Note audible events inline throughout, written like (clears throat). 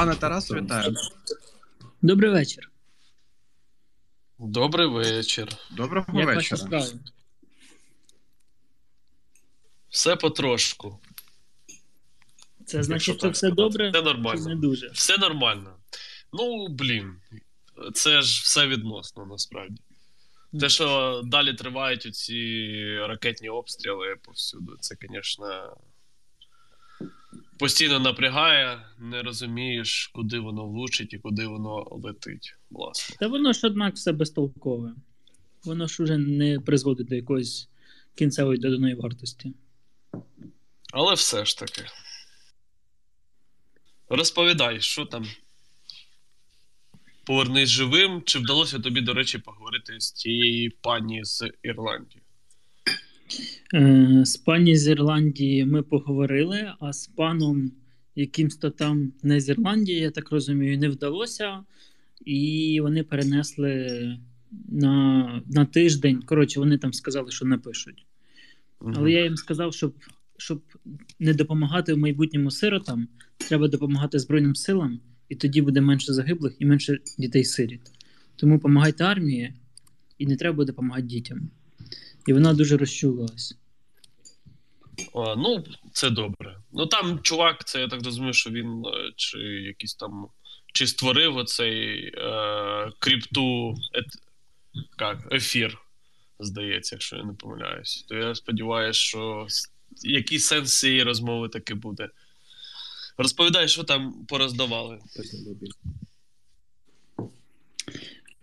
Пане Тарасу, вітаю. Добрий вечір. Добрий вечір. Доброго Як ваші вечора. справи? Все потрошку. Це значить, що так все сказати. добре Все чи нормально. не дуже? Все нормально. Ну, блін. Це ж все відносно насправді. Те, що далі тривають оці ракетні обстріли повсюду, це, звісно, постійно напрягає, не розумієш, куди воно влучить і куди воно летить, власне. Та воно ж, однак, все безтолкове. Воно ж уже не призводить до якоїсь кінцевої доданої вартості. Але все ж таки. Розповідай, що там? Повернись живим. Чи вдалося тобі, до речі, поговорити з тією пані з Ірландії? Е, з пані з Ірландії ми поговорили, а з паном якимсь то там не з Ірландії, я так розумію, не вдалося. І вони перенесли на, на тиждень. Коротше, вони там сказали, що напишуть. Але я їм сказав, щоб, щоб не допомагати в майбутньому сиротам, треба допомагати Збройним силам, і тоді буде менше загиблих і менше дітей-сиріт. Тому допомагайте армії, і не треба буде допомагати дітям. І вона дуже розчулилась. Ну, це добре. Ну там чувак, це я так розумію, що він е, чи якийсь там. Чи створив оцей е, крипту ет, як, ефір, здається, якщо я не помиляюсь. То я сподіваюся, що якийсь сенс цієї розмови таки буде. Розповідай, що там пороздавали.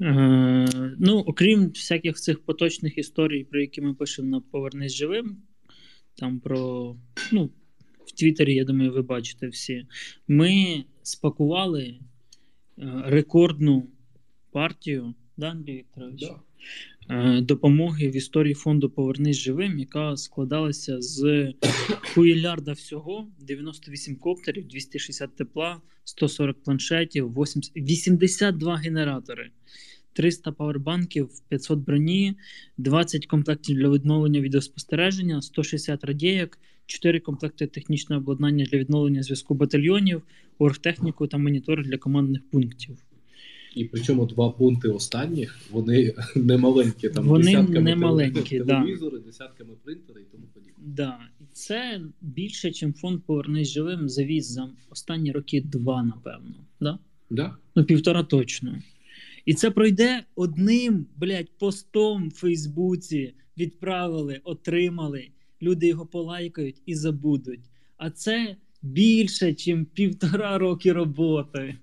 Е, ну, окрім всяких цих поточних історій, про які ми пишемо на Повернись живим, там про. Ну, в Твіттері, я думаю, ви бачите всі. Ми спакували е, рекордну партію, да, Вікторович? Е, допомоги в історії фонду Повернись живим, яка складалася з хуїлярда всього: 98 коптерів, 260 тепла, 140 планшетів, 80 82 генератори, 300 павербанків, 500 броні, 20 комплектів для відновлення відеоспостереження, 160 радійок, 4 комплекти технічного обладнання для відновлення зв'язку батальйонів, оргтехніку та монітори для командних пунктів. І причому два пункти останніх вони (laughs) не маленькі, там Вони десятками не маленькі, да. десятками принтери і тому подібне. Да, і це більше, ніж фонд Повернись живим завіз за останні роки два, напевно. Да? Да? Ну, півтора точно. І це пройде одним, блядь, постом в Фейсбуці. Відправили, отримали. Люди його полайкають і забудуть. А це більше, ніж півтора роки роботи.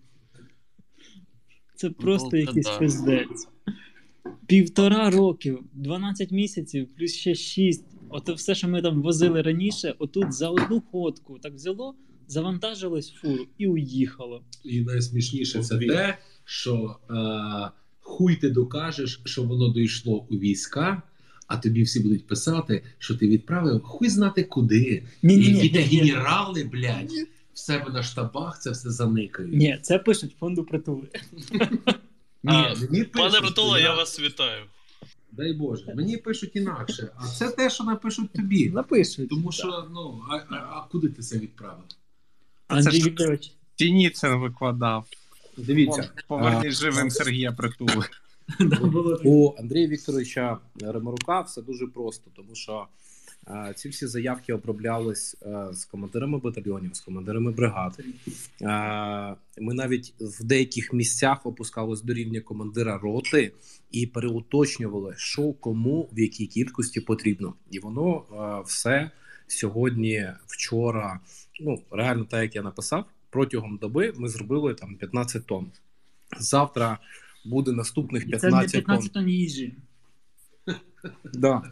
Це просто це якийсь да. пиздець. Півтора років, 12 місяців, плюс ще 6. Ото все, що ми там возили раніше, отут за одну ходку так взяло, завантажилось фуру і уїхало. І найсмішніше це те, що е, хуй ти докажеш, що воно дійшло у війська, а тобі всі будуть писати, що ти відправив хуй знати куди. Ні, ні, які ні, ні, генерали, блядь, в себе на штабах це все заникають. ні, це пишуть фонду притули. Ні, мені Пане пишуть, Рутуло, що я вас вітаю. Дай Боже, мені пишуть інакше, а це те, що напишуть тобі. Напишуть. Тому що, ну, а, а, а куди ти це відправив? Андрій Вікторович, Сініцин викладав. Дивіться, Повернись живим Сергія Притули. (laughs) у Андрія Вікторовича Ремарука все дуже просто, тому що ці всі заявки оброблялись е, з командирами батальйонів, з командирами бригад. Е, ми навіть в деяких місцях опускались до рівня командира роти і переуточнювали, що кому в якій кількості потрібно. І воно е, все сьогодні, вчора, ну реально так як я написав, протягом доби ми зробили там 15 тонн. Завтра буде наступних це не 15 тонн. 15 тонн їжі. Да.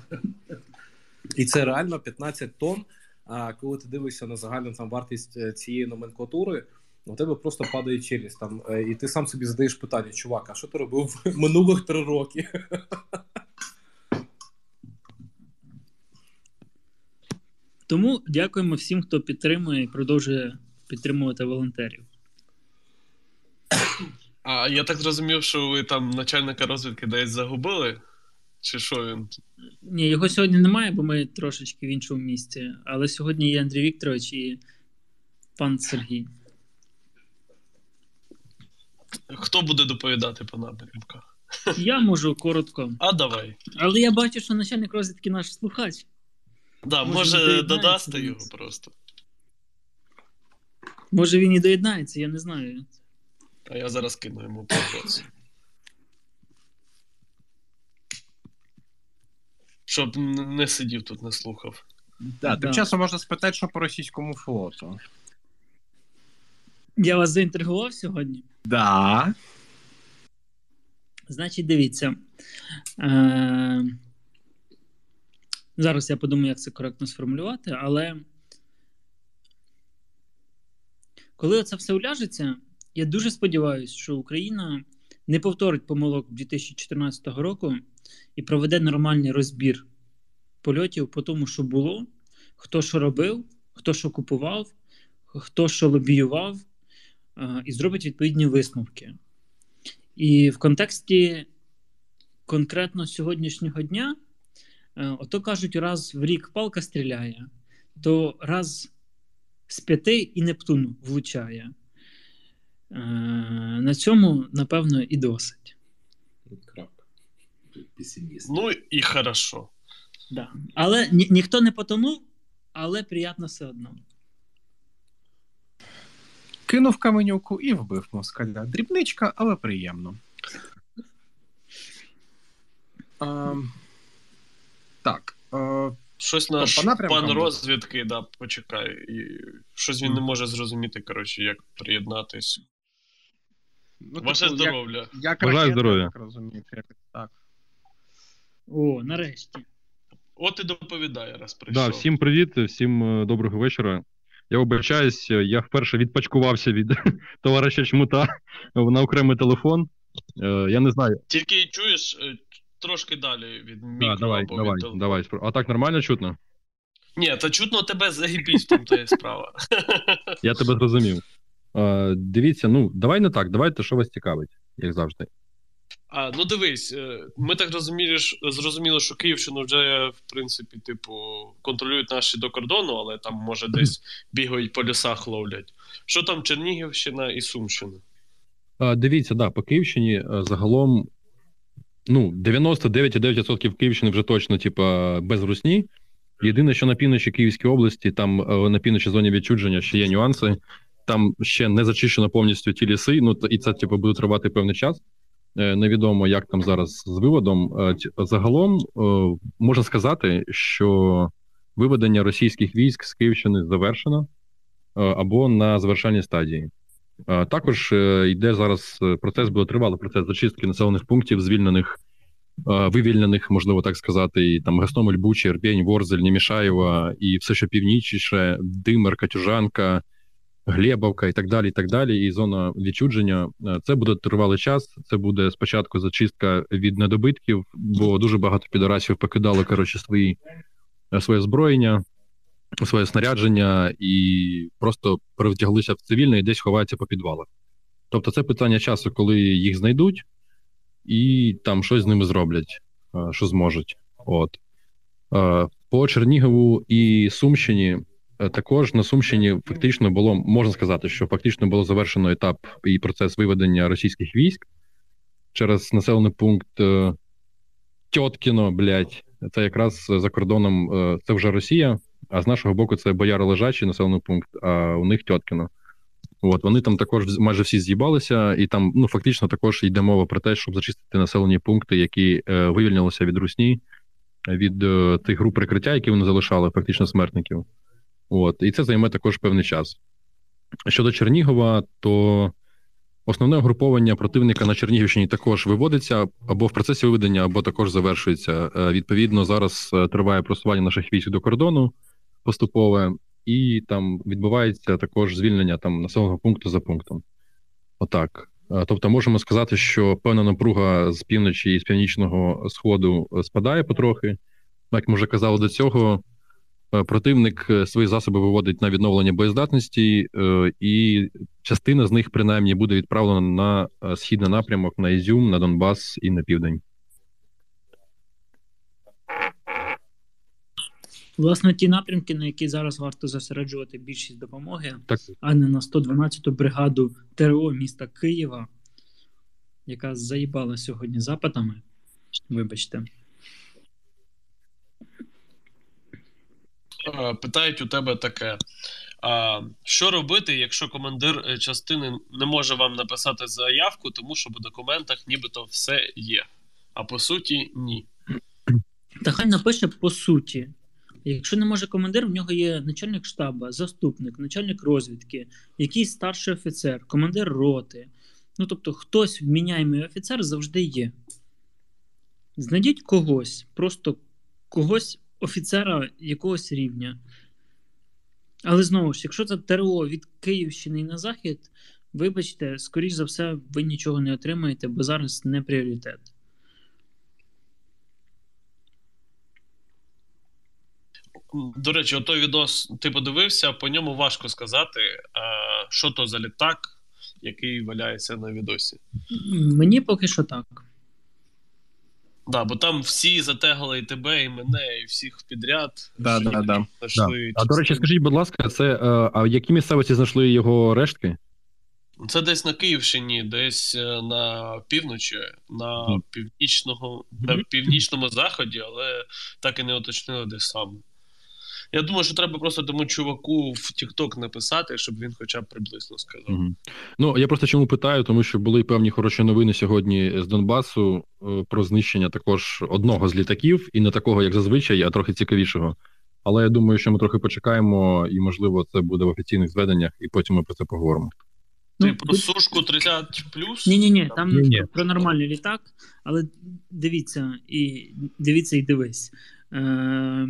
І це реально 15 тонн. А коли ти дивишся на загальну там вартість е, цієї номенклатури, у тебе просто падає челюсть. Там, е, і ти сам собі задаєш питання: чувак, а що ти робив (laughs) минулих три роки? (laughs) Тому дякуємо всім, хто підтримує і продовжує підтримувати волонтерів. А я так зрозумів, що ви там начальника розвідки десь загубили? Чи що він? Ні, його сьогодні немає, бо ми трошечки в іншому місці. Але сьогодні є Андрій Вікторович і пан Сергій. Хто буде доповідати по напрямках? Я можу коротко. А давай. Але я бачу, що начальник розвідки наш слухач. Да, Може, може, додасти його просто. Може він і доєднається, я не знаю. А я зараз кину йому прогноз. Щоб не сидів тут, не слухав. Да, тим Да. часом можна спитати, що по російському флоту. Я вас заінтригував сьогодні. Да. Значить, дивіться. Е- Зараз я подумаю, як це коректно сформулювати, але коли це все уляжеться, я дуже сподіваюся, що Україна не повторить помилок 2014 року і проведе нормальний розбір польотів по тому, що було, хто що робив, хто що купував, хто що лобіював, е, і зробить відповідні висновки. І в контексті конкретно сьогоднішнього дня, е, ото кажуть, раз в рік палка стріляє, то раз з п'яти і Нептун влучає. Е, На цьому, напевно, і досить. Крапка. Песиміст. Ну і хорошо. Да. Але ні, ніхто не потонув, але приємно все одно. Кинув каменюку і вбив москаля. Дрібничка, але приємно. А, так. А, Щось наш по пан розвідки, да, почекай. І щось він не може зрозуміти, коротше, як приєднатись. ну, Ваше типу, здоров'я. Як, як ракета, здоров'я. так розумієте, як так. О, нарешті. От і доповідає, раз прийшов. Да, всім привіт, всім е, доброго вечора. Я вибачаюсь, е, я вперше відпачкувався від (laughs) товариша Чмута (laughs) на окремий телефон. Е, Я не знаю. Тільки чуєш трошки далі від мікро Да, давай, або давай, від давай. А так нормально чутно? Ні, та чутно тебе заїбісь, в тому то є справа. Я тебе зрозумів. Дивіться, ну давай не так, давайте, що вас цікавить, як завжди. А, ну дивись, е, ми так розуміли, зрозуміли, що Київщину вже, в принципі, типу, контролюють наші до кордону, але там, може, десь бігають по лісах ловлять. Що там Чернігівщина і Сумщина? Е, Дивіться, да, по Київщині е, загалом ну, 99,9% Київщини вже точно, типа, без русні. Єдине, що на півночі Київської області, там е, на півночі зоні відчудження ще є нюанси. Там ще не зачищено повністю ті ліси, ну і це типу, буде тривати певний час. Е, Невідомо, як там зараз з виводом. Е, Загалом е, можна сказати, що виведення російських військ з Київщини завершено або на завершальній стадії. Також йде зараз процес, буде тривалий процес зачистки населених пунктів, звільнених, вивільнених, можливо так сказати, і там Гостомель, Буча, Ірпінь, Ворзель, Німішаєва і все, що північніше, Димер, Катюжанка, Глебовка і так далі. і так далі. І зона відчудження. Е, Це буде тривалий час. Це буде спочатку зачистка від недобитків, бо дуже багато підарасів покидали коротше свої е, своє зброєння своє снарядження і просто перевтяглися в цивільне і десь ховаються по підвалах. Тобто, це питання часу, коли їх знайдуть, і там щось з ними зроблять, е, що зможуть. От. По Чернігову і Сумщині також на Сумщині фактично було, можна сказати, що фактично було завершено етап і процес виведення російських військ через населений пункт е, Тьоткіно, блядь. Це якраз за кордоном, е, це вже Росія, а з нашого боку це Бояро Лежачий населений пункт, а у них Тьоткіно. От вони там також майже всі з'їбалися, і там ну фактично також йде мова про те, щоб зачистити населені пункти, які е, вивільнилися від русні, від е, тих груп прикриття, які вони залишали, фактично смертників. От, і це займе також певний час. Щодо Чернігова, то основне угруповання противника на Чернігівщині також виводиться або в процесі виведення, або також завершується. Е, Відповідно, зараз е, триває просування наших військ до кордону поступове, і там відбувається також звільнення там населеного пункту за пунктом. Отак. Е, Тобто, можемо сказати, що певна напруга з півночі і з північного сходу спадає потрохи. Як ми вже казали до цього, противник е, свої засоби виводить на відновлення боєздатності, е, і частина з них, принаймні, буде відправлена на е, східний напрямок, на Ізюм, на Донбас і на південь. Власне, ті напрямки, на які зараз варто зосереджувати більшість допомоги, Так, а не на 112-ту бригаду ТРО міста Києва, яка заїбала сьогодні запитами. Вибачте. Питають у тебе таке: а, що робити, якщо командир е, частини не може вам написати заявку, тому що в документах нібито все є. А по суті, ні. Та хай напише по суті. Якщо не може командир, в нього є начальник штабу, заступник, начальник розвідки, якийсь старший офіцер, командир роти. Ну тобто, хтось вміняємий офіцер завжди є. Знайдіть когось, просто когось офіцера якогось рівня. Але знову ж, якщо це ТРО від Київщини і на захід, вибачте, скоріш за все, ви нічого не отримаєте, бо зараз не пріоритет. До речі, отой відос ти подивився, по ньому важко сказати, що то за літак, який валяється на відосі. Мені поки що так. Да, бо там всі затегали і тебе, і мене, і всіх підряд. Да, да, да, да. знайшли А до речі, скажіть, будь ласка, це е, а в якій місцевості знайшли його рештки? Це десь на Київщині, десь е, на півночі, на північного, на північному заході, але так і не уточнили, де саме. Я думаю, що треба просто тому чуваку в TikTok написати, щоб він хоча б приблизно сказав. Угу. Ну я просто чому питаю, тому що були певні хороші новини сьогодні з Донбасу е, про знищення також одного з літаків, і не такого, як зазвичай, а трохи цікавішого. Але я думаю, що ми трохи почекаємо, і можливо це буде в офіційних зведеннях, і потім ми про це поговоримо. Ти Ну, про сушку 30 плюс? Ні, ні, ні, там Ні-ні. про нормальний літак, але дивіться і дивіться і дивись. Е,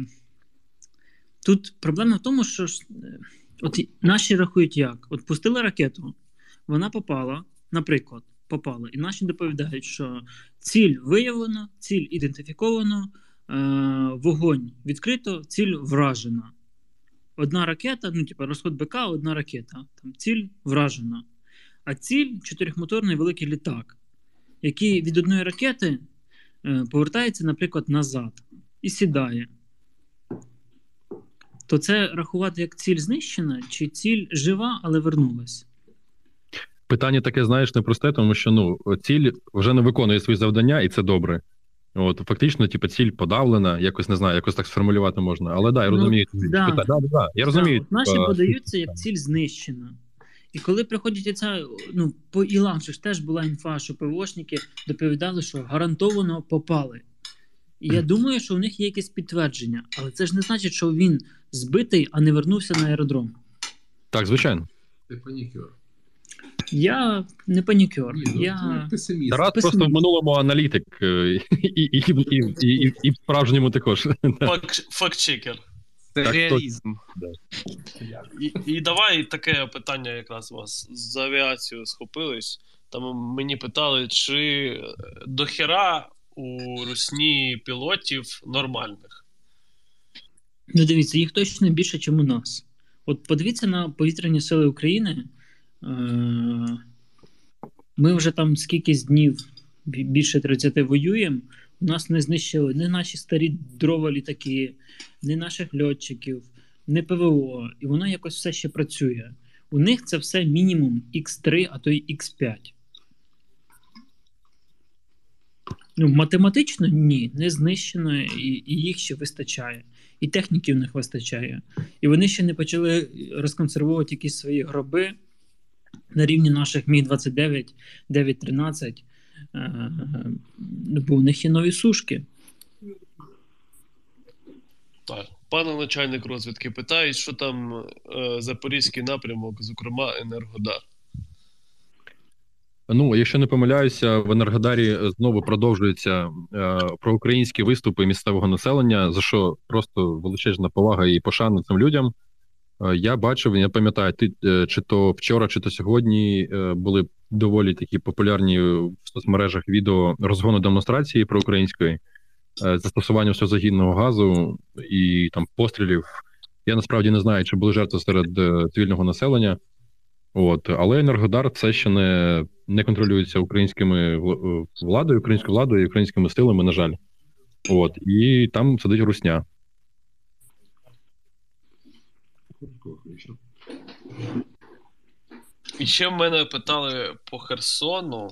тут проблема в тому, що е, от наші рахують як? От пустили ракету, вона попала, наприклад, попала, і наші доповідають, що ціль виявлена, ціль ідентифіковано, е, вогонь відкрито, ціль вражена. Одна ракета, ну, типу, розход БК, одна ракета. Там ціль вражена. А ціль чотирьохмоторний великий літак, який від одної ракети е, повертається, наприклад, назад і сідає. То це рахувати як ціль знищена, чи ціль жива, але вернулась? Питання таке, знаєш, непросте, тому що ну ціль вже не виконує свої завдання, і це добре. От фактично, типу, ціль подавлена, якось не знаю, якось так сформулювати можна. Але да, я Ну, розумію. да. Питання. Да, да, я розумію. От наші типа, подаються як ціль знищена. І коли приходять оця, ну, по Ілам ж теж була інфа, що ПВОшники доповідали, що гарантовано попали. І я думаю, що у них є якесь підтвердження, але це ж не значить, що він збитий, а не вернувся на аеродром. Так, звичайно. Ти панікюр. Я не панікер. Ні, ну, я... песиміст. Тарас Письмо. просто в минулому аналітик, е, і, і, і, і, і, і в справжньому також. Фак- Фактчекер. Це Так, реалізм. І, і давай таке питання якраз у вас з авіацією схопились. Там мені питали, чи до хера у русні пілотів нормальних. Ну, дивіться, їх точно більше, ніж у нас. От подивіться на повітряні сили України. Е, Ми вже там скільки днів більше 30 воюємо. У нас не знищили ні наші старі дрова літаки, ні наших льотчиків, ні ПВО. І воно якось все ще працює. У них це все мінімум X3, а то й X5. Ну, математично ні, не знищено, і, і їх ще вистачає. І техніки в них вистачає. І вони ще не почали розконсервувати якісь свої гроби на рівні наших Міг-29, 9-13. Е, Бо в них є нові сушки. Так. Пане начальник розвідки, питають, що там е, Запорізький напрямок, зокрема Енергодар. Ну, якщо не помиляюся, в Енергодарі знову продовжуються е, проукраїнські виступи місцевого населення, за що просто величезна повага і пошана цим людям. Е, я бачив, я пам'ятаю, ти е, чи то вчора, чи то сьогодні е, були доволі такі популярні в соцмережах відео розгону демонстрації проукраїнської, е, застосування всезагідного газу і там пострілів. Я насправді не знаю, чи були жертви серед е, цивільного населення. От, але Енергодар все ще не, не контролюється українськими е, владою, українською владою і українськими силами, на жаль. От, і там сидить русня. І ще в мене питали по Херсону,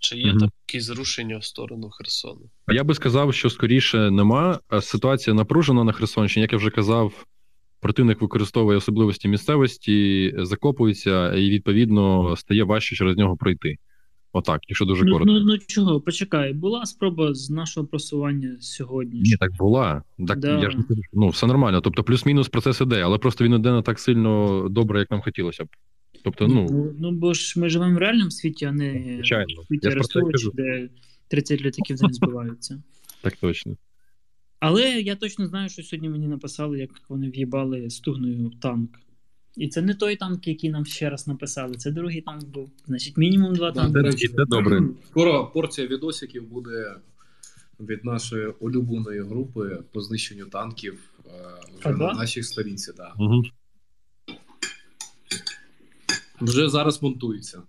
Чи є Мгм. там якісь зрушення в сторону Херсону? Я би сказав, що скоріше нема. Ситуація напружена на Херсонщині. Як я вже казав, противник використовує особливості місцевості, закопується і відповідно стає важче через нього пройти. Отак, якщо дуже Ну, коротко. ну, ну чого, почекай, була спроба з нашого просування сьогодні. Ні, так була. Так Да. я ж не кажу, ну все нормально. Тобто, плюс-мінус процес іде, але просто він іде не так сильно добре, як нам хотілося б. Тобто, ну ну, ну бо ж ми живемо в реальному світі, а не Звичайно. в світі кажу. де 30 літаків за день збиваються. так точно. Але я точно знаю, що сьогодні мені написали, як вони в'їбали стугною танк. І це не той танк, який нам ще раз написали, це другий танк був. Значить, мінімум два Да, танки. до речі, це добре. Скоро порція відосиків буде від нашої улюбленої групи по знищенню танків е, вже Ага. на нашій сторінці. Да. Угу. Вже зараз монтується.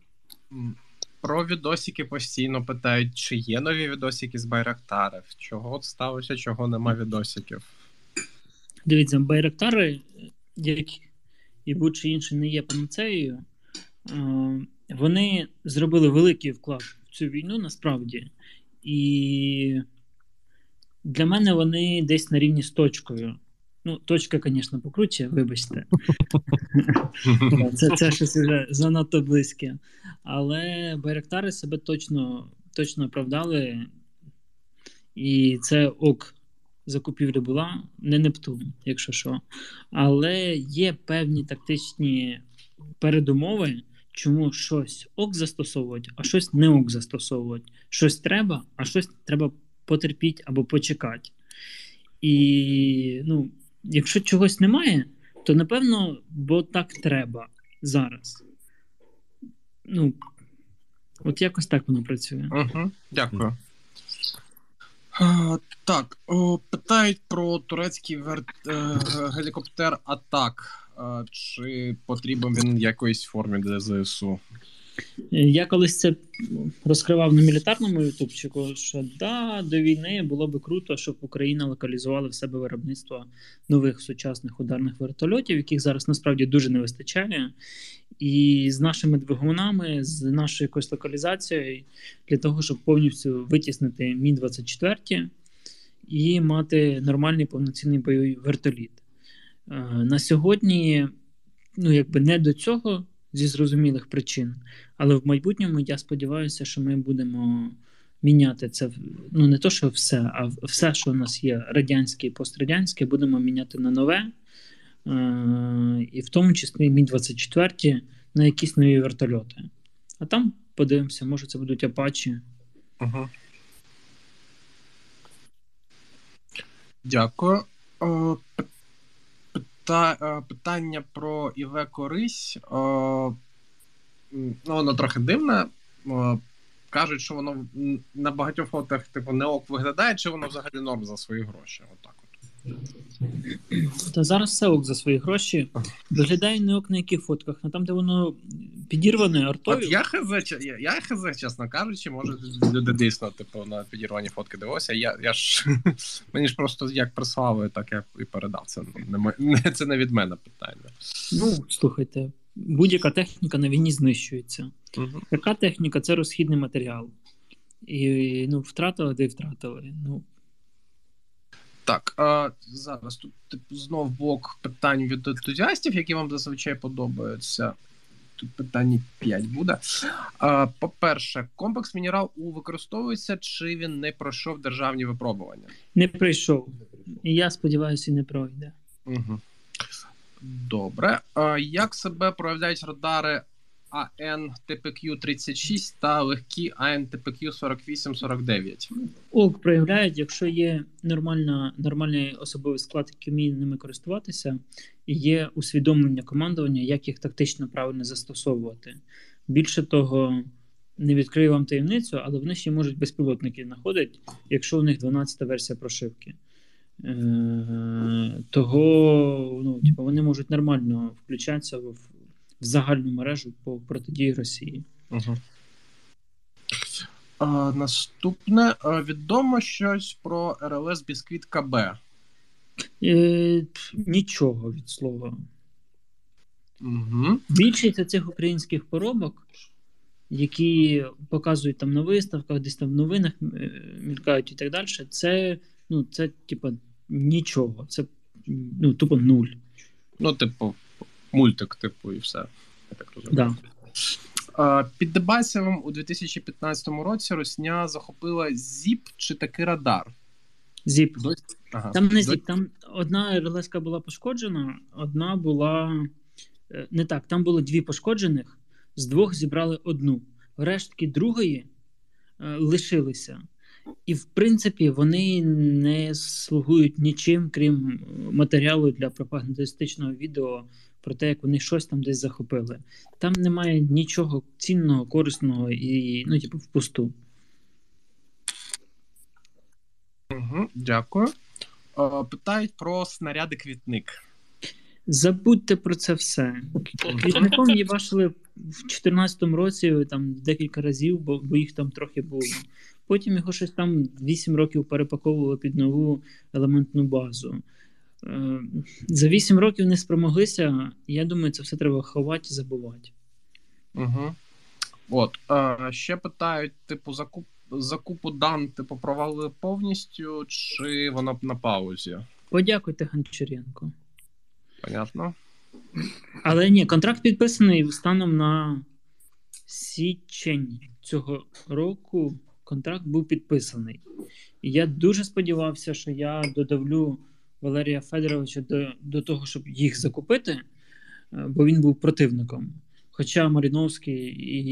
Про відосики постійно питають, чи є нові відосики з Байрактарів, чого сталося, чого нема відосиків. Дивіться, Байрактари, як і будь-що інше не є панацеєю, вони зробили великий вклад в цю війну насправді. І для мене вони десь на рівні з точкою. Ну, точка, звісно, покруче, вибачте. (laughs) Це, це щось вже занадто близьке. Але Байрактари себе точно, точно оправдали. І це ок закупівля була, не Нептун, якщо що. Але є певні тактичні передумови, чому щось ок застосовувати, а щось не ок застосовувати. Щось треба, а щось треба потерпіти або почекати. І ну, якщо чогось немає, то напевно, бо так треба зараз. Ну, от якось так воно працює. Угу, дякую. Так, о, питають про турецький вер... е, гелікоптер Атак. Чи потрібен він в якоїсь формі для ЗСУ? Я колись це розкривав на мілітарному ютубчику, що да, до війни було би круто, щоб Україна локалізувала в себе виробництво нових сучасних ударних вертольотів, яких зараз насправді дуже не вистачає. І з нашими двигунами, з нашою якоюсь локалізацією, для того, щоб повністю витіснити Мі 24 і мати нормальний повноцінний бойовий вертоліт. Е, На сьогодні, ну якби не до цього зі зрозумілих причин. Але в майбутньому я сподіваюся, що ми будемо міняти це. Ну не то, що все, а все, що у нас є радянське і пострадянське, будемо міняти на нове. Е- і в тому числі Мі 24 на якісь нові вертольоти. А там подивимося, може це будуть Апачі. Угу. Дякую. Пита... е, Питання про Іве Корись О, Ну, воно трохи дивне. О, Кажуть, що воно на багатьох фотах типу, не ок виглядає, чи воно взагалі норм за свої гроші. Отак от. Та зараз все ок за свої гроші. Виглядає не ок на яких фотках, а там, де воно підірване артою. От я хз, я, я хз, чесно кажучи, може люди дійсно, типу, на підірвані фотки дивилися. Я, я ж (laughs) мені ж просто як прислали, так я і передав. Це не, не це не від мене питання. Ну, слухайте, будь-яка техніка на війні знищується. Угу. Така техніка це розхідний матеріал. І ну, втратили, де й втратили. Ну, Так, а, зараз тут типу, знов блок питань від ентузіастів, які вам зазвичай подобаються. Тут питання 5 буде. А, по-перше, комплекс мінерал У використовується, чи він не пройшов державні випробування? не прийшов. І я сподіваюся, не пройде. Угу. Добре. А, як себе проявляють радари АН ТПК 36 та легкі АНТПК 48 49 Ок проявляють, якщо є нормальна, нормальний особовий склад, який вміє ними користуватися, і є усвідомлення командування, як їх тактично правильно застосовувати. Більше того, не відкрию вам таємницю, але вони ще можуть безпілотники знаходити, якщо у них 12-та версія прошивки. Е, того ну, типу, вони можуть нормально включатися в, в загальну мережу по протидії Росії. Угу. А, наступне відомо щось про РЛС Бісквіт КБ. Е, нічого від слова. Угу. Більшість цих українських поробок які показують там на виставках, десь там в новинах е, мількають і так далі, це, ну, це типа, нічого. Це ну, тупо нуль. Ну, типу, мультик, типу, і все. Я так розумію. Да. Під Дебальцевим у 2015 році Росня захопила ЗІП чи таки радар. Зіп. Ага. Там не До- зіп, там одна РЛС була пошкоджена, одна була. е, Не так, там було дві пошкоджених, з двох зібрали одну. Рештки другої е, лишилися. І, в принципі, вони не слугують нічим, крім матеріалу для пропагандистичного відео про те, як вони щось там десь захопили. Там немає нічого цінного, корисного і, ну, типу, впусту. Угу, дякую. Е, Питають про снаряди квітник. Забудьте про це все. Квітником їбашили в 2014 році там декілька разів, бо, бо їх там трохи було. Потім його щось там 8 років перепаковували під нову елементну базу. Е, За 8 років не спромоглися. Я думаю, це все треба ховати і забувати. Угу. От. Е, ще питають: типу, закуп, закупу дан, типу, провалили повністю, чи вона на паузі? Подякуйте Гончаренко. Понятно? Але ні, контракт підписаний станом на січень цього року. Контракт був підписаний. І я дуже сподівався, що я додавлю Валерія Федоровича до, до того, щоб їх закупити, е, бо він був противником. Хоча Маріновський і,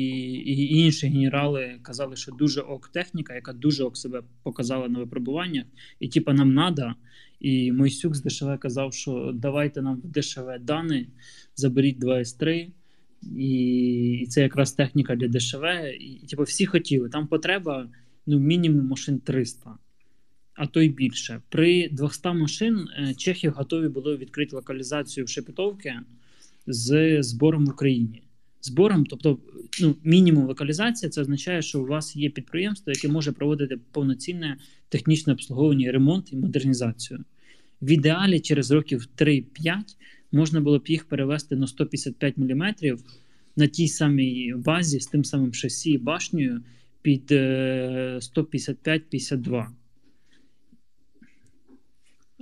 і інші генерали казали, що дуже ок техніка, яка дуже ок себе показала на випробуваннях, і типа нам надо. І Мойсюк з ДШВ казав, що давайте нам в ДШВ дані, заберіть 2 С3, і, і це якраз техніка для ДШВ. І, і типу, всі хотіли. Там потреба ну, мінімум машин 300, а то й більше. При 200 машин е, чехи готові були відкрити локалізацію в Шепетовці з збором в Україні. Збором, тобто, ну, мінімум локалізація, це означає, що у вас є підприємство, яке може проводити повноцінне технічне обслуговування, ремонт і модернізацію. В ідеалі через років 3-5 можна було б їх перевести на 155 мм на тій самій базі з тим самим шасі і башнею під е, 155-52.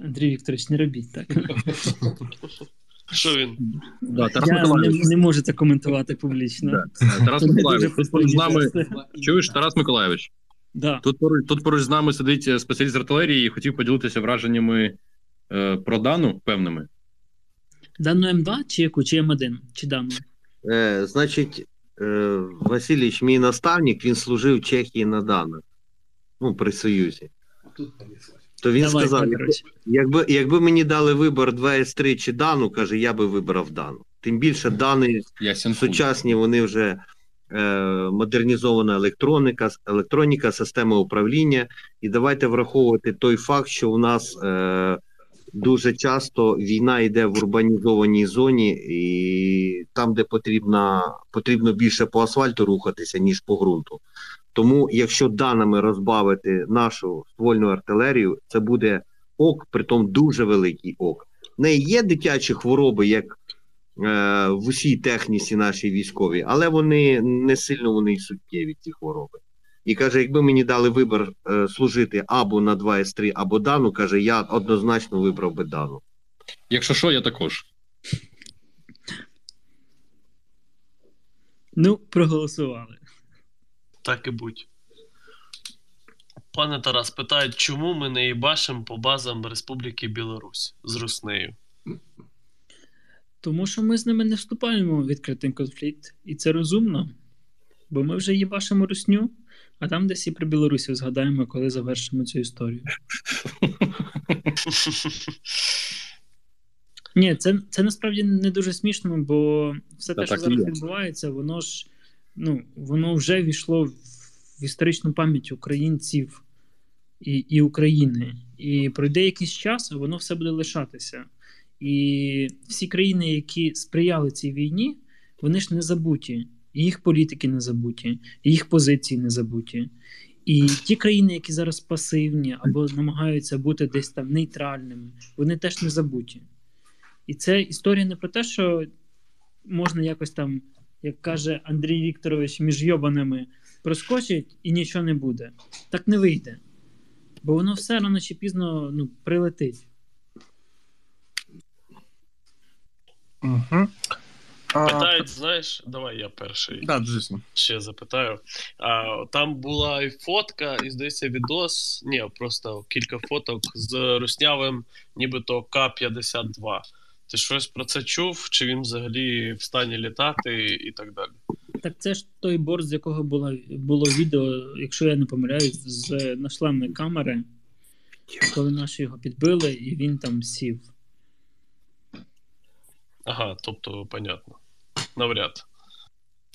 Андрій Вікторович, не робіть так. (laughs) Що він? Да, Тарас Я не, Миколаївич, не можу це коментувати публічно. Да. Тарас Це Миколаївич, дуже тут поруч з нами. Чуєш, Тарас Миколаївич? Да. Тут поруч, тут поруч з нами сидить е, спеціаліст з артилерії і хотів поділитися враженнями е, про дану певними. Дану М2 чи яку? Чи М1? Чи дану? Е, значить, е, Васильович, мій наставник, він служив в Чехії на Данах, ну, при Союзі. То він Давай, сказав, якби, якби мені дали вибор 2С3 чи Дану, каже, я би вибрав Дану. Тим більше Дани Ясен сучасні, вони вже е, модернізована електроніка, електроніка, система управління. І давайте враховувати той факт, що у нас е, дуже часто війна йде в урбанізованій зоні, і там, де потрібно, потрібно більше по асфальту рухатися, ніж по ґрунту. Тому, якщо даними розбавити нашу ствольну артилерію, це буде ок, притом дуже великий ок. В неї є дитячі хвороби, як е, в усій техніці нашій військовій, але вони не сильно вони суттєві, ці хвороби. І каже, якби мені дали вибір е, служити або на 2С3, або Дану, каже, я однозначно вибрав би Дану. Якщо що, я також. Ну, проголосували. Так і будь. Пане Тарас, питають, чому ми не їбашимо по базам Республіки Білорусь з Руснею? Тому що ми з ними не вступаємо у відкритий конфлікт, і це розумно. Бо ми вже їбашимо русню, а там десь і про Білорусів згадаємо, коли завершимо цю історію. (laughs) Ні, це, це насправді не дуже смішно, бо все Та те, що зараз є. відбувається, воно ж ну, воно вже війшло в історичну пам'ять українців і, і України. І пройде якийсь час, воно все буде лишатися. І всі країни, які сприяли цій війні, вони ж не забуті. І їх політики не забуті, і їх позиції не забуті. І ті країни, які зараз пасивні або намагаються бути десь там нейтральними, вони теж не забуті. І це історія не про те, що можна якось там як каже Андрій Вікторович, між йобаними проскочить і нічого не буде. Так не вийде. Бо воно все рано чи пізно ну, прилетить. Угу. Питають, знаєш, давай я перший Да, звісно. ще запитаю. А, там була і фотка, і здається, відос. Ні, просто кілька фоток з руснявим, нібито К-52. Ти щось про це чув? Чи він взагалі в стані літати і так далі? Так це ж той борт, з якого було, було відео, якщо я не помиляюсь, з нашлемної камери, коли наші його підбили, і він там сів. Ага, тобто, понятно. Навряд.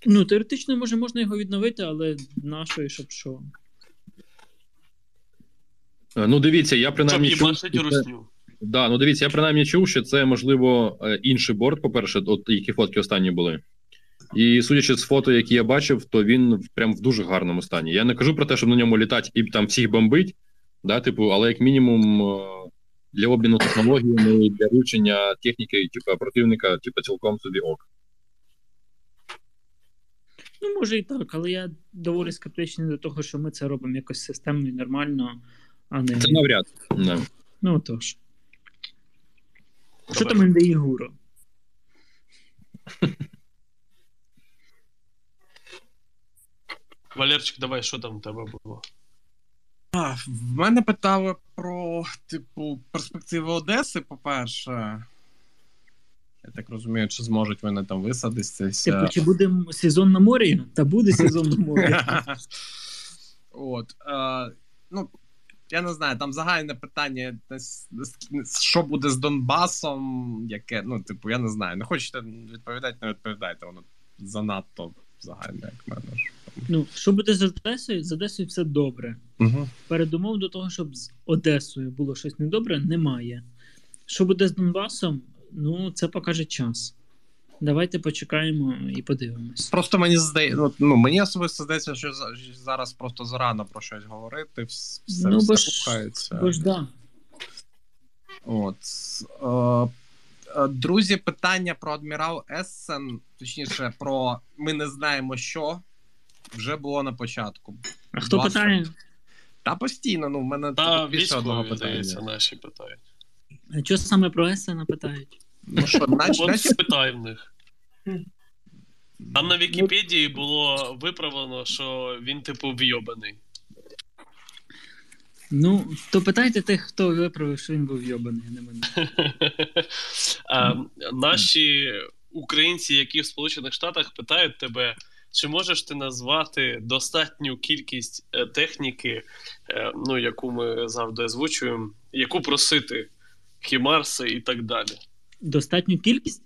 Ну, теоретично, може, можна його відновити, але нашої, щоб що. Е, Ну, дивіться, я Щоб принаймні чув, що це- русню. Да, ну дивіться, я принаймні чув, що це можливо е, інший борт, по-перше, от які фотки останні були. І судячи з фото, які я бачив, то він прям в дуже гарному стані. Я не кажу про те, щоб на ньому літати і там всіх бомбить, да, типу, але як мінімум е, для обміну технологіями, для вивчення техніки, типу, противника, типу, цілком собі ок. Ну, може і так, але я доволі скептичний до того, що ми це робимо якось системно і нормально, а не. Це навряд. Да. Ну тож. Що там НДІ Гуро? (laughs) Валерчик, давай, що там у тебе було? А, в мене питали про, типу, перспективи Одеси, по-перше. Я так розумію, чи зможуть вони там висадитися. Типу, чи буде сезон на морі? Та буде сезон на морі. (laughs) От. Е, ну, я не знаю, там загальне питання, що буде з Донбасом, яке, ну, типу, я не знаю. Не хочете відповідати, не відповідайте, воно занадто загальне, як мене. Ну, що буде з Одесою? З Одесою все добре. Угу. Передумов до того, щоб з Одесою було щось недобре, немає. Що буде з Донбасом? Ну, це покаже час. Давайте почекаємо і подивимось. Просто мені здається, ну, ну мені особисто здається, що зараз просто зарано про щось говорити, все, Ну, все бо ж- Бо ж да. От. Е, е, друзі, питання про адмірал Ессен, точніше, про ми не знаємо що, вже було на початку. А хто Власне. питає? Та постійно, ну, в мене Та більше одного питання. наші питають. А що саме про Есена питають? Ну що, нач, От нач, в них. Там на Вікіпедії було виправлено, що він, типу, вйобаний. Ну, то питайте тих, хто виправив, що він був йобаний, не мене. (laughs) А, наші українці, які в Сполучених Штатах, питають тебе, чи можеш ти назвати достатню кількість е, техніки, е, ну, яку ми завжди озвучуємо, яку просити Хімарси і так далі. Достатню кількість?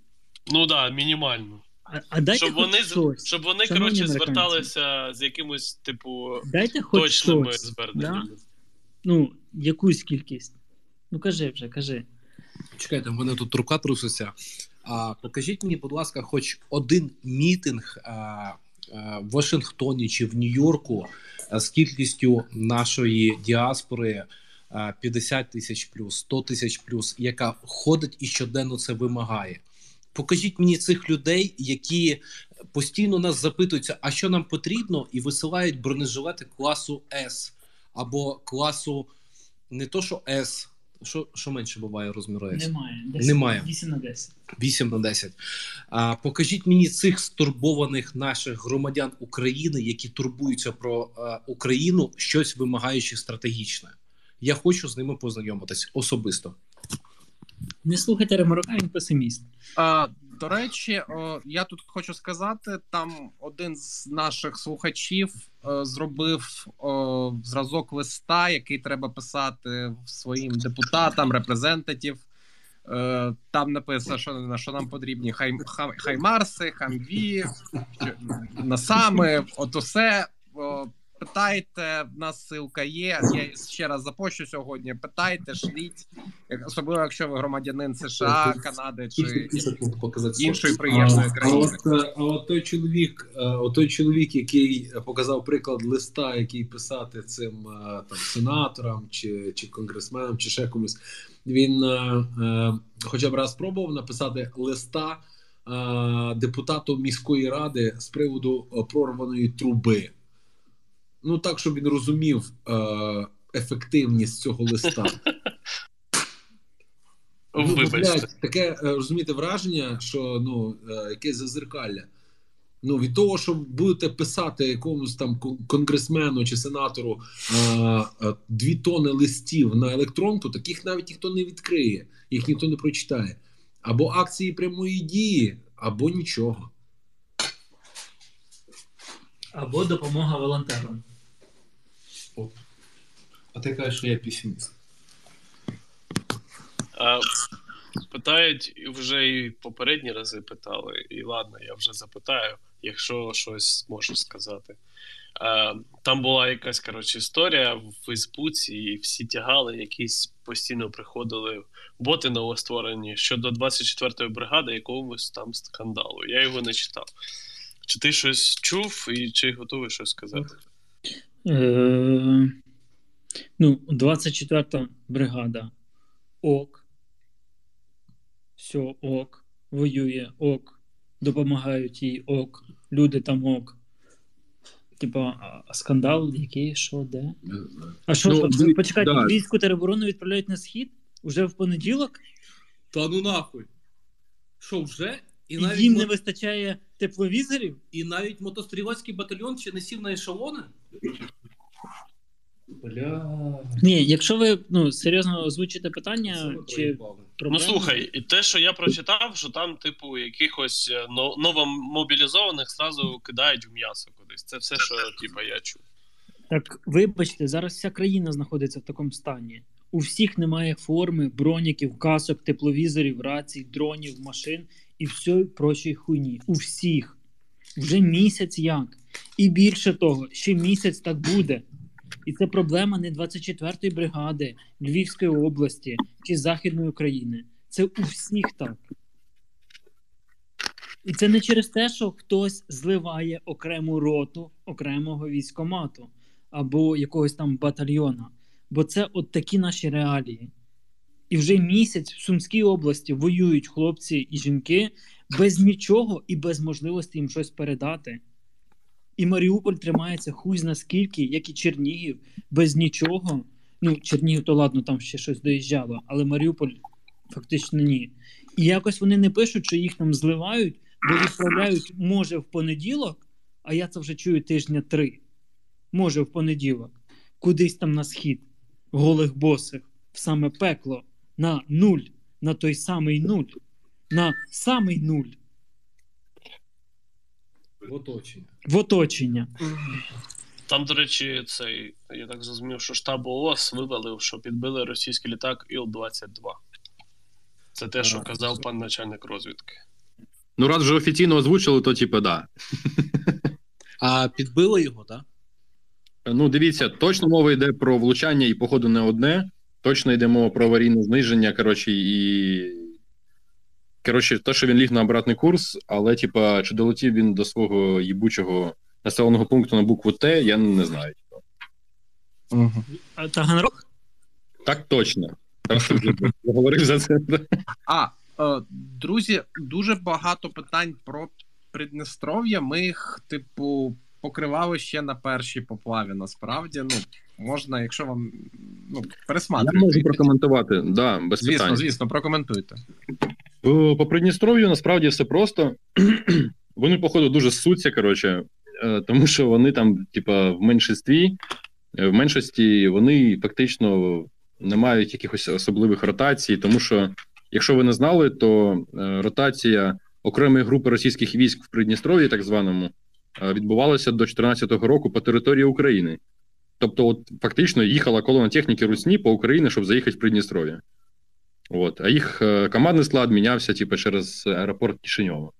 Ну так, да, мінімальну. А, а дайте Щоб хоч вони, щось. щоб вони Шановні коротше, американці. зверталися з якимось, типу, Дайте хоч точними щось. зверненнями. Да? Ну, якусь кількість. Ну кажи вже, кажи. Чекайте, в мене тут рука труситься. А покажіть мені, будь ласка, хоч один мітинг а, а, в Вашингтоні чи в Нью-Йорку а, з кількістю нашої діаспори 50 тисяч плюс, 100 тисяч плюс, яка ходить і щоденно це вимагає. Покажіть мені цих людей, які постійно нас запитуються, а що нам потрібно, і висилають бронежилети класу С або класу не то, що С, що, що менше буває розміру С? Немає. Немає. 8 на 10. 8 на 10. А, покажіть мені цих стурбованих наших громадян України, які турбуються про а, Україну, щось вимагаючи стратегічне. Я хочу з ними познайомитись особисто. Не слухайте Ремарука, він песиміст. А, до речі, о, я тут хочу сказати: там один з наших слухачів е, зробив о, зразок листа, який треба писати своїм депутатам, репрезентатів. Е, там написано, що, на що нам потрібні хай, хай, хаймарси, хамві, насами, от усе. Питайте, в нас ссылка є. Я ще раз запощу сьогодні. Питайте, шліть, особливо якщо ви громадянин США, Канади чи іншої приємної країни. А от, е, а от той чоловік, е, от той чоловік, який показав приклад листа, який писати цим е, там сенаторам чи, чи конгресменам, чи ще комусь, він е, е, хоча б раз спробував написати листа а, депутатом міської ради з приводу прорваної труби. Ну так, щоб він розумів а, ефективність цього листа. (laughs) Ну, блядь, таке е, розумієте враження, що ну е, якесь зазеркалля. Ну, від того, що будете писати якомусь там конгресмену чи сенатору а, а, дві тони листів на електронку, таких навіть ніхто не відкриє, їх ніхто не прочитає. Або акції прямої дії, або нічого. Або допомога волонтерам. А ти кажеш, що я песиміст. А, питають вже і попередні рази питали, і ладно, я вже запитаю, якщо щось можеш сказати. А, там була якась коротше історія в Фейсбуці, і всі тягали, якісь постійно приходили боти новостворені щодо 24-ї бригади якогось там скандалу. Я його не читав. Чи ти щось чув і чи готовий щось сказати? Ну, 24-та бригада ок. Все ок. Воює ок. Допомагають їй ок. Люди там ок. Типа, а- скандал, який, що, де? А що, Ну, почекайте, да. війську тероборону відправляють на схід уже в понеділок, Та ну нахуй. Що вже? І і навіть, їм мо- не вистачає тепловізорів? і навіть мотострілецький батальйон ще не сів на ешелони? Бля. Ні, якщо ви ну, серйозно озвучите питання, Це чи проїбали. Ну слухай, і те, що я прочитав, що там, типу, якихось е, новомобілізованих зразу кидають в м'ясо кудись. Це все, що типу, я чув. Так, вибачте, зараз вся країна знаходиться в такому стані. У всіх немає форми, броніків, касок, тепловізорів, рацій, дронів, машин і всієї прочої хуйні. У всіх. Вже місяць як. І більше того, ще місяць так буде. І це проблема не 24-ї бригади Львівської області чи Західної України. Це у всіх так. І це не через те, що хтось зливає окрему роту окремого військомату або якогось там батальйона. Бо це от такі наші реалії. І вже місяць в Сумській області воюють хлопці і жінки без нічого і без можливості їм щось передати. І Маріуполь тримається хуй зна скільки, як і Чернігів, без нічого. Ну, Чернігів, то ладно, там ще щось доїжджало, але Маріуполь фактично ні. І якось вони не пишуть, що їх там зливають, бо відправляють, може, в понеділок, а я це вже чую тижня три. Може, в понеділок, кудись там на схід, голих босих, в саме пекло, на нуль, на той самий нуль, на самий нуль, В оточенні. в оточення. Там, до речі, цей, я так зрозумів, що штаб ООС вивалив, що підбили російський літак Іл-22. Це те, що казав пан начальник розвідки. Ну, раз вже офіційно озвучили, то типу, да. А підбили його, так? Ну, дивіться, точно мова йде про влучання і, походу, не одне. Точно йде мова про аварійне зниження. Коротше, і. Коротше, те, що він ліг на обратний курс, але, типа, чи долетів він до свого їбучого населеного пункту на букву Т, я не знаю. Угу. А Таганрог? Так точно. Говорив за це. А, е, друзі, дуже багато питань про Приднестров'я. Ми їх, типу, покривали ще на першій поплаві. Насправді, ну, можна, якщо вам ну, Я можу прокоментувати, да, без Звісно, питань. звісно, прокоментуйте. По, Придністров'ю насправді все просто. (clears throat) вони, походу, дуже ссуться, коротше, е, тому що вони там, типа, в меншинстві, е, в меншості вони фактично не мають якихось особливих ротацій, тому що, якщо ви не знали, то е, ротація окремої групи російських військ в Придністров'ї, так званому, відбувалася до 2014 року по території України. Тобто, от фактично їхала колона техніки Русні по Україні, щоб заїхати в Придністров'я. От. А їх е, командний склад мінявся, типу, через аеропорт Кишиньова.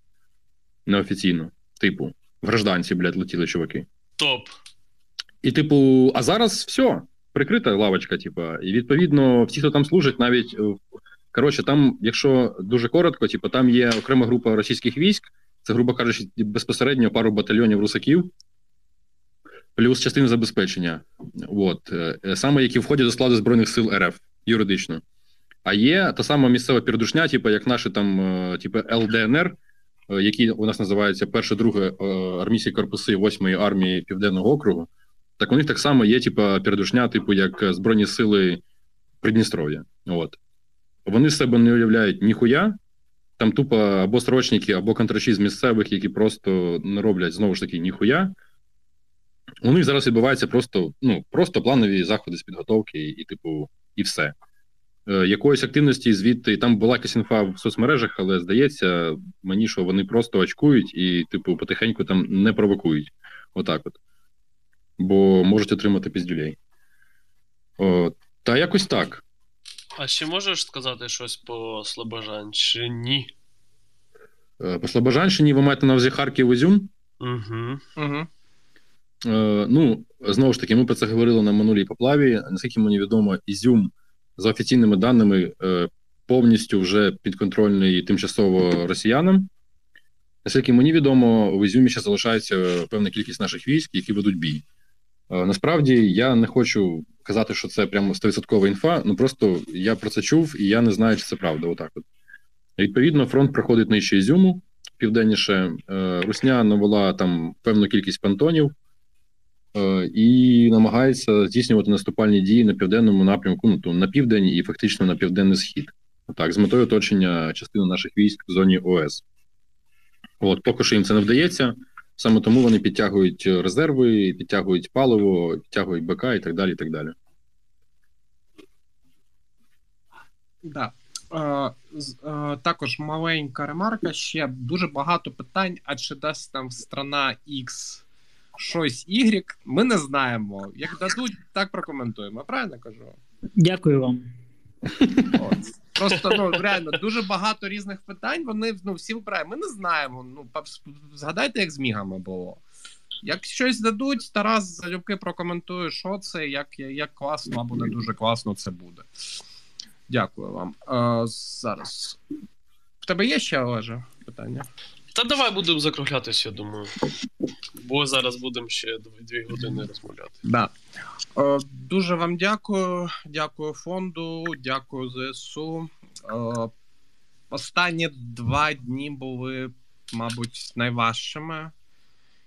Неофіційно. Типу, в гражданці, блядь, летіли чуваки. Топ. І, типу, а зараз все, прикрита лавочка, типу, і відповідно, всі, хто там служать, навіть. е, Коротше, там, якщо дуже коротко, типу, там є окрема група російських військ, це, грубо кажучи, безпосередньо пару батальйонів русаків, плюс частини забезпечення. От, е, саме які входять до складу Збройних сил РФ юридично. А є та сама місцева передушня, типу, як наші там, е, типу, ЛДНР, е, які у нас називаються перше, друге е, армійські корпуси 8-ї армії Південного округу, так у них так само є, типа, передушня, типу, як Збройні сили Придністров'я. От. Вони себе не уявляють ніхуя. Там тупо або срочники, або контрачі з місцевих, які просто не роблять знову ж таки ніхуя. У них зараз відбуваються просто ну, просто планові заходи з підготовки, і, типу, і все. Е, Якоїсь активності звідти там була якась інфа в соцмережах, але здається мені, що вони просто очкують і, типу, потихеньку там не провокують. Отак от. Бо можуть отримати піздюлей. О, Та якось так. А ще можеш сказати щось по Слобожанщині? Е, По Слобожанщині ви маєте на увазі Харків Ізюм? Угу. Угу. Е, ну, знову ж таки, ми про це говорили на минулій поплаві. Наскільки мені відомо, Ізюм за офіційними даними е, повністю вже підконтрольний тимчасово росіянам. Наскільки мені відомо, в Ізюмі ще залишається певна кількість наших військ, які ведуть бій. Е, насправді я не хочу казати, що це прямо 100% інфа. Ну просто я про це чув і я не знаю, чи це правда. Отак от. Відповідно, фронт проходить нижче Ізюму, південніше. Е, Русня навела там певну кількість пантонів і намагається здійснювати наступальні дії на південному напрямку, ну то на південь і фактично на південний схід. Так, з метою оточення частини наших військ в зоні ОС. От, поки що їм це не вдається. Саме тому вони підтягують резерви, підтягують паливо, підтягують БК і так далі. і так далі. Да. Е, е, також маленька ремарка. Ще дуже багато питань, а чи дасть там страна X щось Y, ми не знаємо. Як дадуть, так прокоментуємо. Правильно кажу? Дякую вам. От. Просто ну реально дуже багато різних питань. Вони ну всі вибирають. Ми не знаємо. Ну згадайте, як з мігами було. Як щось дадуть, Тарас залюбки прокоментує, що це, як, як класно або не дуже класно це буде. Дякую вам. Е, зараз. В тебе є ще Олеже питання? Та давай будемо закруглятися, я думаю. Бо зараз будемо ще дві години розмовляти. Да. Е, дуже вам дякую. Дякую фонду, дякую ЗСУ. Е, останні два дні були, мабуть, найважчими.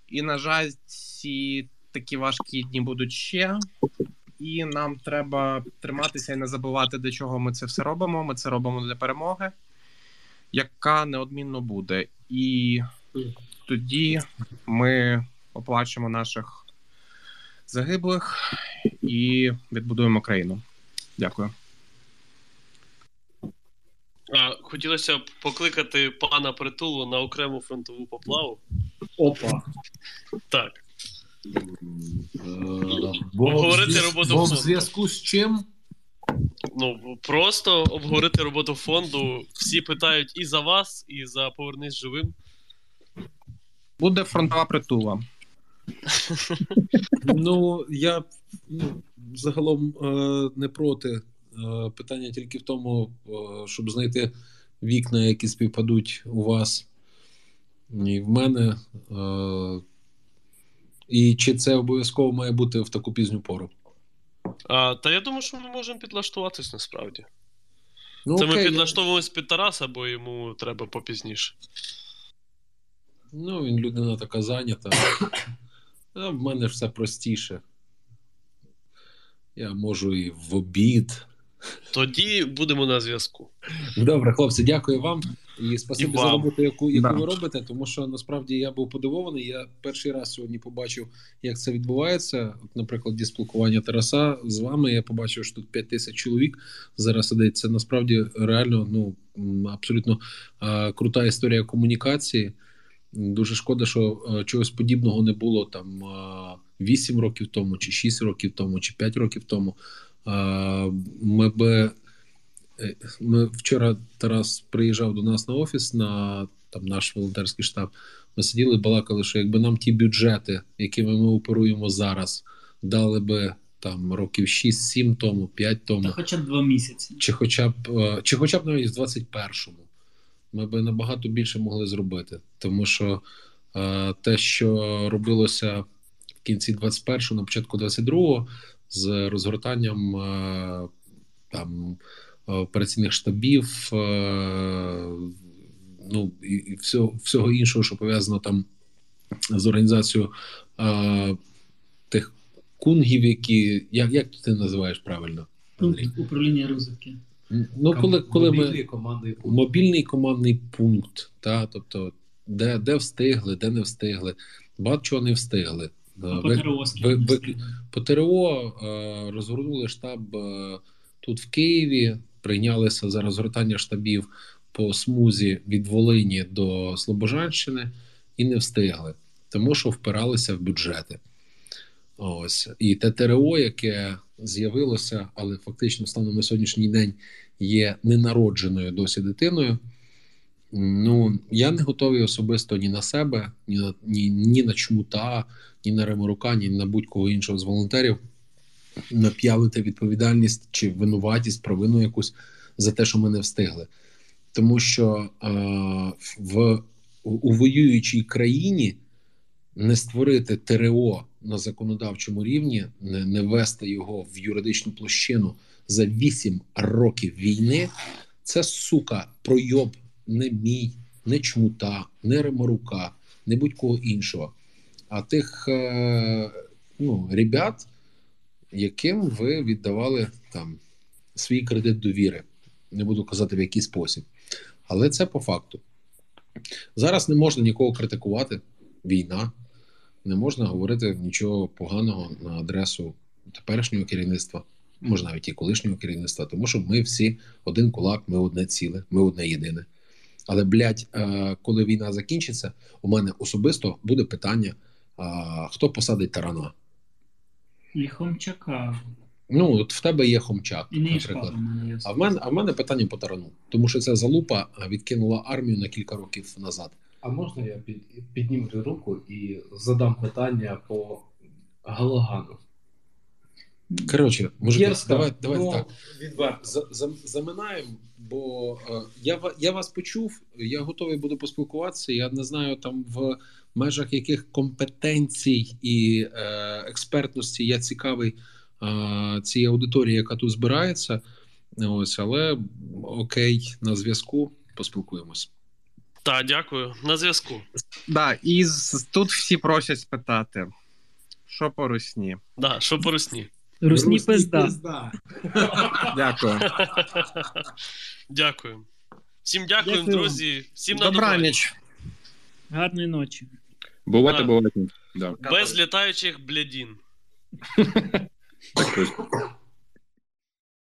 І, на жаль, ці такі важкі дні будуть ще. І нам треба триматися і не забувати, для чого ми це все робимо. Ми це робимо для перемоги, яка неодмінно буде. І тоді ми оплачемо наших загиблих і відбудуємо країну. Дякую. Хотілося б покликати пана притулу на окрему фронтову поплаву. Опа. Так. Е, Бо Обговорити роботу бо в зв'язку з чим Ну просто обговорити роботу фонду. Всі питають і за вас, і за повернись живим. Буде фронтова притула. (laughs) Ну, я ну, загалом е, не проти. Е, питання тільки в тому, е, щоб знайти вікна, які співпадуть у вас і в мене. Е, і чи це обов'язково має бути в таку пізню пору? А, та я думаю, що ми можемо підлаштуватись насправді. Ну, Це ми окей, підлаштовуємось під Тараса, бо йому треба попізніше. Ну, він людина така зайнята. А в мене ж все простіше. Я можу і в обід. Тоді будемо на зв'язку. Добре, хлопці, дякую вам і спасибі І вам. за роботу, яку, яку Да. ви робите. Тому що насправді я був подивований. Я перший раз сьогодні побачив, як це відбувається. От, наприклад, зі спілкування Тараса з вами я побачив, що тут 5 тисяч чоловік зараз сидить. Це насправді реально ну абсолютно е, крута історія комунікації. Дуже шкода, що е, чогось подібного не було там е, 8 років тому, чи 6 років тому, чи 5 років тому. Ми би Е, Ми вчора Тарас приїжджав до нас на офіс на там наш волонтерський штаб. Ми сиділи, балакали, що якби нам ті бюджети, якими ми оперуємо зараз, дали би там років 6-7 тому, 5 тому, Та хоча б два місяці. чи хоча б е, чи хоча б навіть в 21-му, ми би набагато більше могли зробити. Тому що е, те, що робилося в кінці 21-го, на початку 22-го, з розгортанням е, там е, операційних штабів, е, ну і, всього, всього іншого, що пов'язано там з організацією тих кунгів, які як, як ти називаєш правильно? Андрій? Пункт управління розвитки. Ну, коли, коли ми Мобільний командний пункт. мобільний командний пункт, та, тобто, де, де встигли, де не встигли, багато чого не встигли. Е, А по Таровській ви- ви- По ТРО е, розгорнули штаб е, тут в Києві, прийнялися за розгортання штабів по смузі від Волині до Слобожанщини і не встигли, тому що впиралися в бюджети. Ось і те ТРО, яке з'явилося, але фактично станом на сьогоднішній день є ненародженою досі дитиною. Ну, я не готовий особисто ні на себе, ні на, ні, ні на чмута, ні на Ремарука, ні на будь-кого іншого з волонтерів нап'явити відповідальність чи винуватість, провину якусь за те, що ми не встигли. Тому що е, в, у воюючій країні не створити ТРО на законодавчому рівні, не, не ввести його в юридичну площину за 8 років війни, це сука, пройоб не мій, не чмута, не ремарука, не будь-кого іншого. А тих е, ну, ребят, яким ви віддавали там свій кредит довіри. Не буду казати в який спосіб. Але це по факту. Зараз не можна нікого критикувати. Війна, не можна говорити нічого поганого на адресу теперішнього керівництва, може навіть і колишнього керівництва, тому що ми всі один кулак, ми одне ціле, ми одне єдине. Але, блядь, е, коли війна закінчиться, у мене особисто буде питання: хто посадить тарана? І Хомчака. Ну, от в тебе є хомчак, І наприклад. А в мене, а в мене питання по тарану, тому що ця залупа відкинула армію на кілька років назад. А можна я під, підніму руку і задам питання по Галагану? Коротше, мужики, Дерзко, давай, давай ну, так. Відверто. За, за, заминаємо, бо е, я, я вас почув, я готовий буду поспілкуватися. Я не знаю там в межах яких компетенцій і е, експертності я цікавий е, цій аудиторії, яка тут збирається. Ось, але окей, на зв'язку поспілкуємось. Так, дякую. На зв'язку. Да, і з, тут всі просять спитати, що по русні. Да, що по русні. Русні пизда. (laughs) Дякую. Дякую. Всім дякую, Дякую. друзі. Всім на Добраніч. Гарної ночі. Бувайте. Да. Без літаючих блядін.